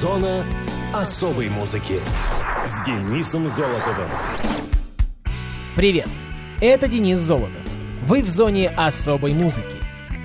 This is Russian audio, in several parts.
Зона особой музыки с Денисом Золотовым. Привет! Это Денис Золотов. Вы в зоне особой музыки.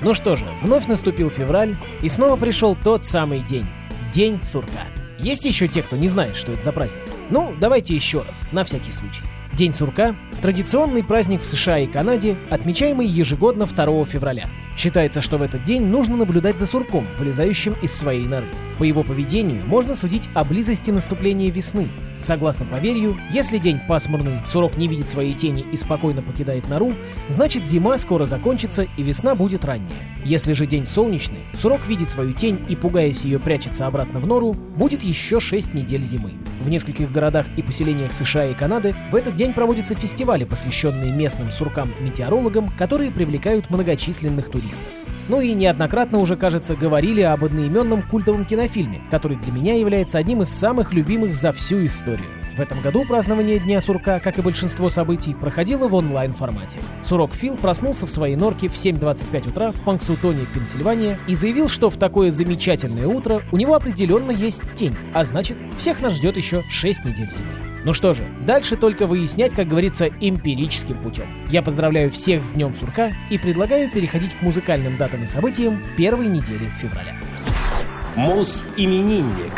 Ну что же, вновь наступил февраль, и снова пришел тот самый день. День сурка. Есть еще те, кто не знает, что это за праздник? Ну, давайте еще раз, на всякий случай. День сурка – традиционный праздник в США и Канаде, отмечаемый ежегодно 2 февраля. Считается, что в этот день нужно наблюдать за сурком, вылезающим из своей норы. По его поведению можно судить о близости наступления весны. Согласно поверью, если день пасмурный, сурок не видит своей тени и спокойно покидает нору, значит зима скоро закончится и весна будет ранняя. Если же день солнечный, сурок видит свою тень и, пугаясь ее, прячется обратно в нору, будет еще 6 недель зимы. В нескольких городах и поселениях США и Канады в этот день проводятся фестивали, посвященные местным суркам-метеорологам, которые привлекают многочисленных туристов. Ну и неоднократно уже, кажется, говорили об одноименном культовом кинофильме, который для меня является одним из самых любимых за всю историю. В этом году празднование Дня Сурка, как и большинство событий, проходило в онлайн-формате. Сурок Фил проснулся в своей норке в 7.25 утра в Панксутоне, Пенсильвания, и заявил, что в такое замечательное утро у него определенно есть тень, а значит, всех нас ждет еще 6 недель зимы. Ну что же, дальше только выяснять, как говорится, эмпирическим путем. Я поздравляю всех с Днем Сурка и предлагаю переходить к музыкальным датам и событиям первой недели февраля. Мус-именинник.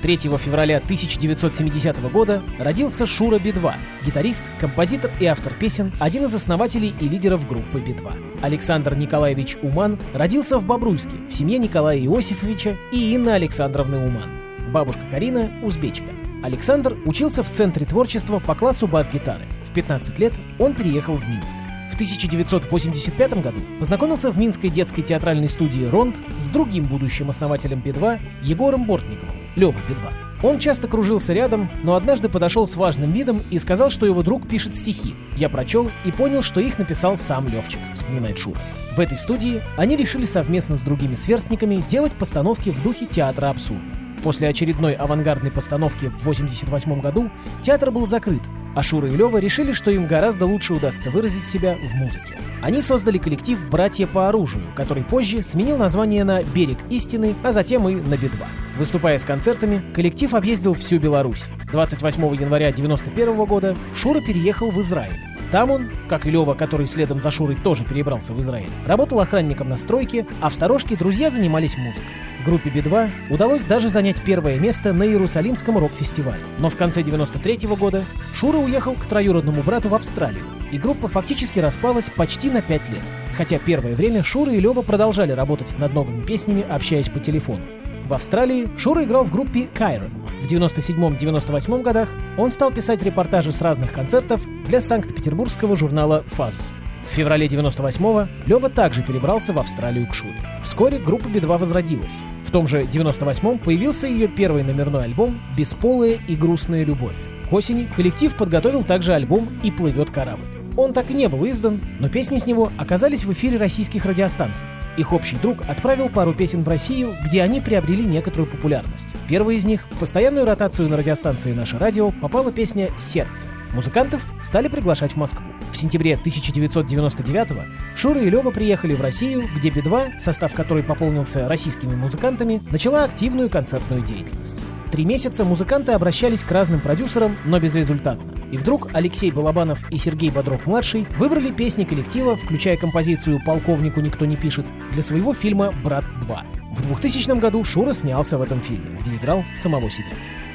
3 февраля 1970 года родился Шура Би-2, гитарист, композитор и автор песен, один из основателей и лидеров группы Би-2. Александр Николаевич Уман родился в Бобруйске в семье Николая Иосифовича и Инны Александровны Уман. Бабушка Карина – узбечка. Александр учился в Центре творчества по классу бас-гитары. В 15 лет он переехал в Минск. В 1985 году познакомился в Минской детской театральной студии «Ронд» с другим будущим основателем Би-2 Егором Бортниковым, Лёва Би-2. Он часто кружился рядом, но однажды подошел с важным видом и сказал, что его друг пишет стихи. Я прочел и понял, что их написал сам Левчик, вспоминает Шура. В этой студии они решили совместно с другими сверстниками делать постановки в духе театра абсурда. После очередной авангардной постановки в 1988 году театр был закрыт, а Шура и Лева решили, что им гораздо лучше удастся выразить себя в музыке. Они создали коллектив «Братья по оружию», который позже сменил название на «Берег истины», а затем и на «Би-2». Выступая с концертами, коллектив объездил всю Беларусь. 28 января 1991 года Шура переехал в Израиль. Там он, как и Лева, который следом за Шурой тоже перебрался в Израиль, работал охранником на стройке, а в сторожке друзья занимались музыкой. Группе Би-2 удалось даже занять первое место на Иерусалимском рок-фестивале. Но в конце 93 -го года Шура уехал к троюродному брату в Австралию, и группа фактически распалась почти на 5 лет. Хотя первое время Шура и Лева продолжали работать над новыми песнями, общаясь по телефону. В Австралии Шура играл в группе Кайрон. В 97-98 годах он стал писать репортажи с разных концертов для санкт-петербургского журнала «Фаз». В феврале 98-го Лева также перебрался в Австралию к Шуре. Вскоре группа Би-2 возродилась. В том же 98-м появился ее первый номерной альбом «Бесполая и грустная любовь». К осени коллектив подготовил также альбом «И плывет корабль». Он так и не был издан, но песни с него оказались в эфире российских радиостанций. Их общий друг отправил пару песен в Россию, где они приобрели некоторую популярность. Первая из них в постоянную ротацию на радиостанции «Наше радио» попала песня «Сердце». Музыкантов стали приглашать в Москву. В сентябре 1999-го Шура и Лева приехали в Россию, где Би-2, состав которой пополнился российскими музыкантами, начала активную концертную деятельность. Три месяца музыканты обращались к разным продюсерам, но безрезультатно. И вдруг Алексей Балабанов и Сергей Бодров-младший выбрали песни коллектива, включая композицию «Полковнику никто не пишет», для своего фильма «Брат 2». В 2000 году Шура снялся в этом фильме, где играл самого себя.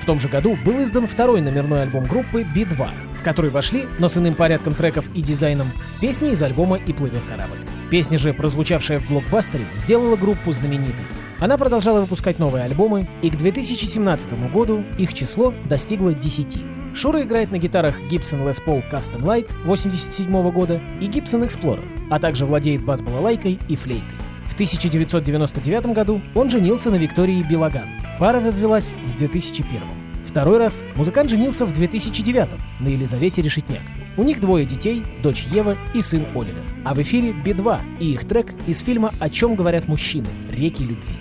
В том же году был издан второй номерной альбом группы «Би-2», в который вошли, но с иным порядком треков и дизайном, песни из альбома «И плывет корабль». Песня же, прозвучавшая в блокбастере, сделала группу знаменитой. Она продолжала выпускать новые альбомы, и к 2017 году их число достигло 10. Шура играет на гитарах Gibson Les Paul Custom Light 87 года и Gibson Explorer, а также владеет бас-балалайкой и флейтой. В 1999 году он женился на Виктории Билаган. Пара развелась в 2001. Второй раз музыкант женился в 2009 на Елизавете Решетняк. У них двое детей, дочь Ева и сын Оливер. А в эфире Би-2 и их трек из фильма «О чем говорят мужчины. Реки любви».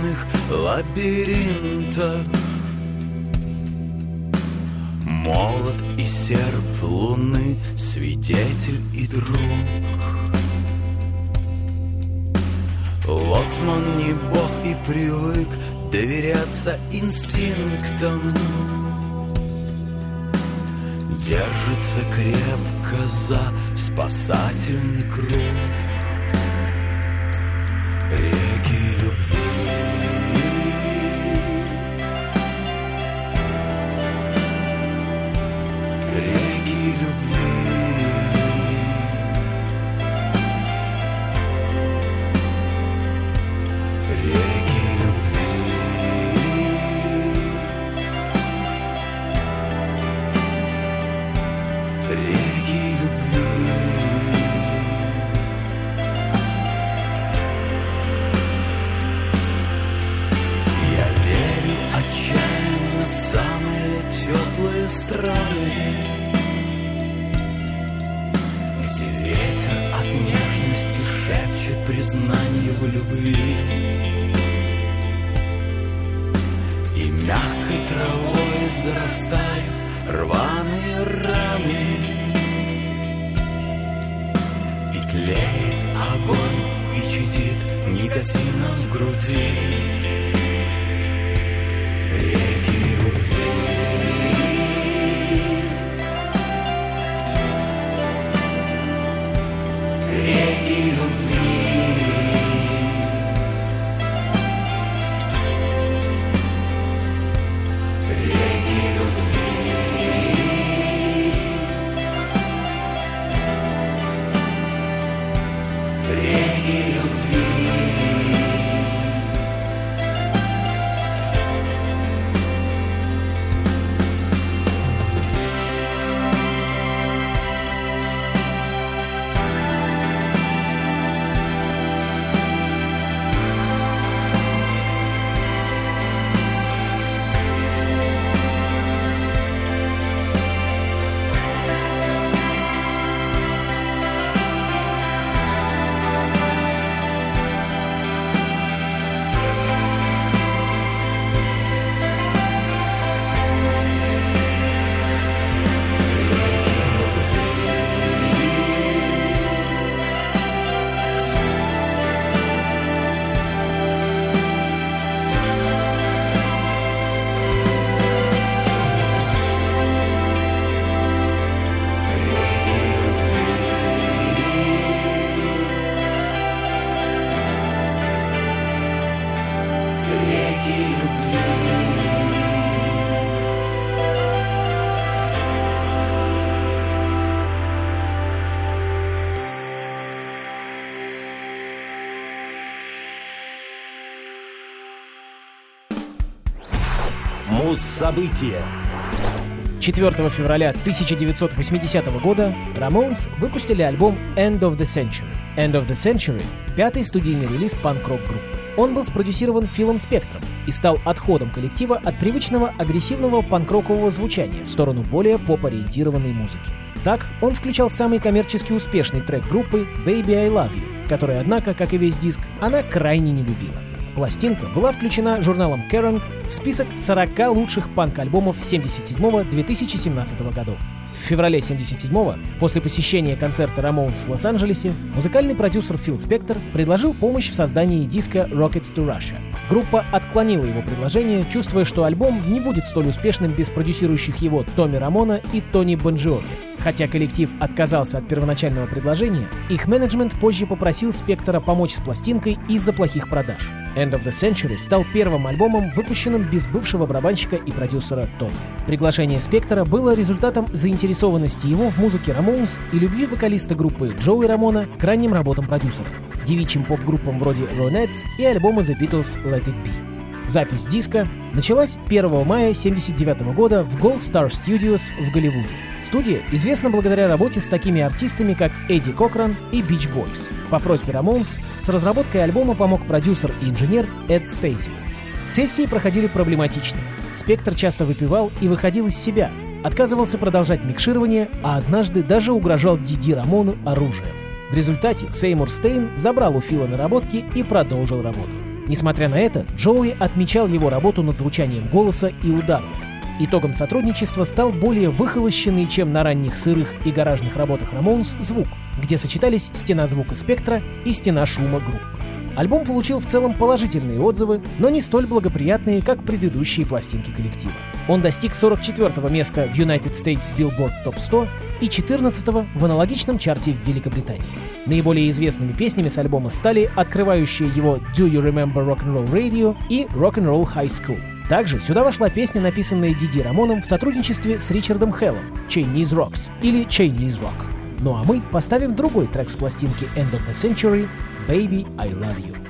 В уличных лабиринтах. Молот и серп луны, свидетель и друг. Лоцман не бог и привык доверяться инстинктам. Держится крепко за спасательный круг Реки любви страны Где ветер от нежности шепчет признание в любви. И мягкой травой зарастают рваные раны. И тлеет огонь и чадит никотином в груди Муз-события. 4 февраля 1980 года Ramones выпустили альбом End of the Century. End of the Century — пятый студийный релиз панк-рок группы. Он был спродюсирован Филом Спектром и стал отходом коллектива от привычного агрессивного панк-рокового звучания в сторону более поп-ориентированной музыки. Так, он включал самый коммерчески успешный трек группы «Baby I Love You», который, однако, как и весь диск, она крайне не любила. Пластинка была включена журналом Kerrang в список 40 лучших панк-альбомов 77-2017 годов. В феврале 77-го, после посещения концерта Ramones в Лос-Анджелесе, музыкальный продюсер Фил Спектор предложил помощь в создании диска Rockets to Russia. Группа отклонила его предложение, чувствуя, что альбом не будет столь успешным без продюсирующих его Томми Рамона и Тони Бонжови. Хотя коллектив отказался от первоначального предложения, их менеджмент позже попросил Спектора помочь с пластинкой из-за плохих продаж. End of the Century стал первым альбомом, выпущенным без бывшего барабанщика и продюсера Тома. Приглашение Спектора было результатом заинтересованности его в музыке Ramones и любви вокалиста группы Джоуи Рамона к ранним работам продюсера, девичьим поп-группам вроде Ronettes и альбома The Beatles Let It Be. Запись диска началась 1 мая 1979 года в Gold Star Studios в Голливуде. Студия известна благодаря работе с такими артистами, как Эдди Кокран и Beach Boys. По просьбе Рамонс с разработкой альбома помог продюсер и инженер Эд Стейзи. Сессии проходили проблематично. Спектр часто выпивал и выходил из себя, отказывался продолжать микширование, а однажды даже угрожал Диди Рамону оружием. В результате Сеймур Стейн забрал у Фила наработки и продолжил работу. Несмотря на это, Джоуи отмечал его работу над звучанием голоса и ударных. Итогом сотрудничества стал более выхолощенный, чем на ранних сырых и гаражных работах Рамоунс, звук, где сочетались стена звука спектра и стена шума групп. Альбом получил в целом положительные отзывы, но не столь благоприятные, как предыдущие пластинки коллектива. Он достиг 44-го места в United States Billboard Top 100 и 14-го в аналогичном чарте в Великобритании. Наиболее известными песнями с альбома стали открывающие его Do You Remember Rock'n'Roll Radio и Rock'n'Roll High School. Также сюда вошла песня, написанная Диди Рамоном в сотрудничестве с Ричардом Хеллом «Chinese Rocks» или «Chinese Rock». Ну а мы поставим другой трек с пластинки End of the Century «Baby, I Love You».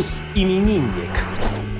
Мус-именинник.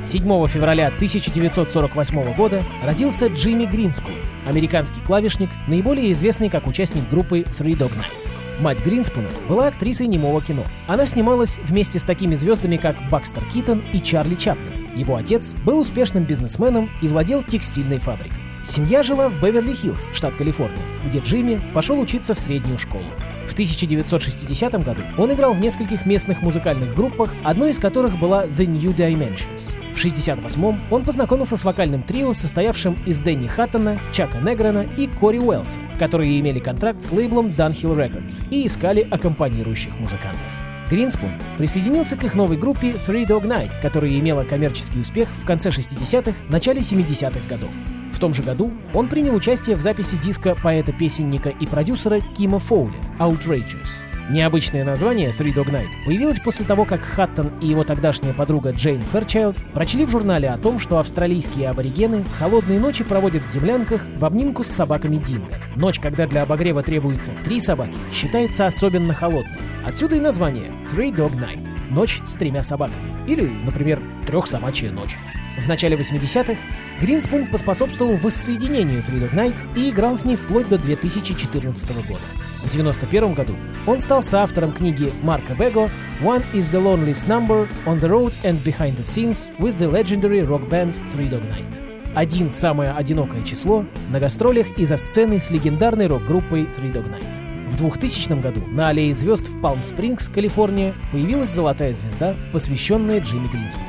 7 февраля 1948 года родился Джимми Гринспун, американский клавишник, наиболее известный как участник группы Three Dog Night. Мать Гринспуна была актрисой немого кино. Она снималась вместе с такими звездами, как Бакстер Киттон и Чарли Чаплин. Его отец был успешным бизнесменом и владел текстильной фабрикой. Семья жила в Беверли-Хиллз, штат Калифорния, где Джимми пошел учиться в среднюю школу. В 1960 году он играл в нескольких местных музыкальных группах, одной из которых была The New Dimensions. В 1968-м он познакомился с вокальным трио, состоявшим из Дэнни Хаттона, Чака Негрена и Кори Уэллса, которые имели контракт с лейблом Dunhill Records и искали аккомпанирующих музыкантов. Гринспун присоединился к их новой группе Three Dog Night, которая имела коммерческий успех в конце 60-х, начале 70-х годов. Том же году он принял участие в записи диска поэта-песенника и продюсера Кима Фоули «Outrageous». Необычное название Three Dog Night появилось после того, как Хаттон и его тогдашняя подруга Джейн Ферчайлд прочли в журнале о том, что австралийские аборигены холодные ночи проводят в землянках в обнимку с собаками Динго. Ночь, когда для обогрева требуется три собаки, считается особенно холодной. Отсюда и название Three Dog Night – ночь с тремя собаками. Или, например, трехсобачья ночь. В начале 80-х Гринспун поспособствовал воссоединению Three Dog Night и играл с ней вплоть до 2014 года. В 1991 году он стал соавтором книги Марка Бего «One is the loneliest number on the road and behind the scenes with the legendary rock band Three Dog Night». Один самое одинокое число на гастролях и за сценой с легендарной рок-группой Three Dog Night. В 2000 году на аллее звезд в Палм-Спрингс, Калифорния, появилась золотая звезда, посвященная Джимми Гринспуну.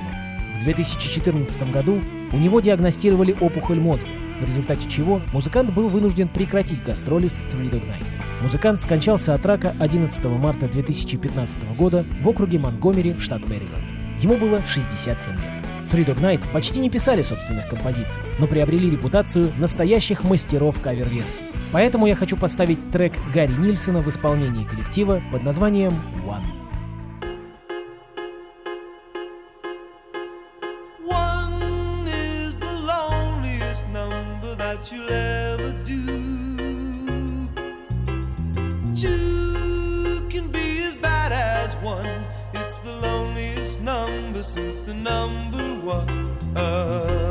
В 2014 году у него диагностировали опухоль мозга, в результате чего музыкант был вынужден прекратить гастроли с Three Dog Night. Музыкант скончался от рака 11 марта 2015 года в округе Монгомери, штат Мэриленд. Ему было 67 лет. Three Dog Night почти не писали собственных композиций, но приобрели репутацию настоящих мастеров кавер-версий. Поэтому я хочу поставить трек Гарри Нильсона в исполнении коллектива под названием «One». You'll ever do. The number one.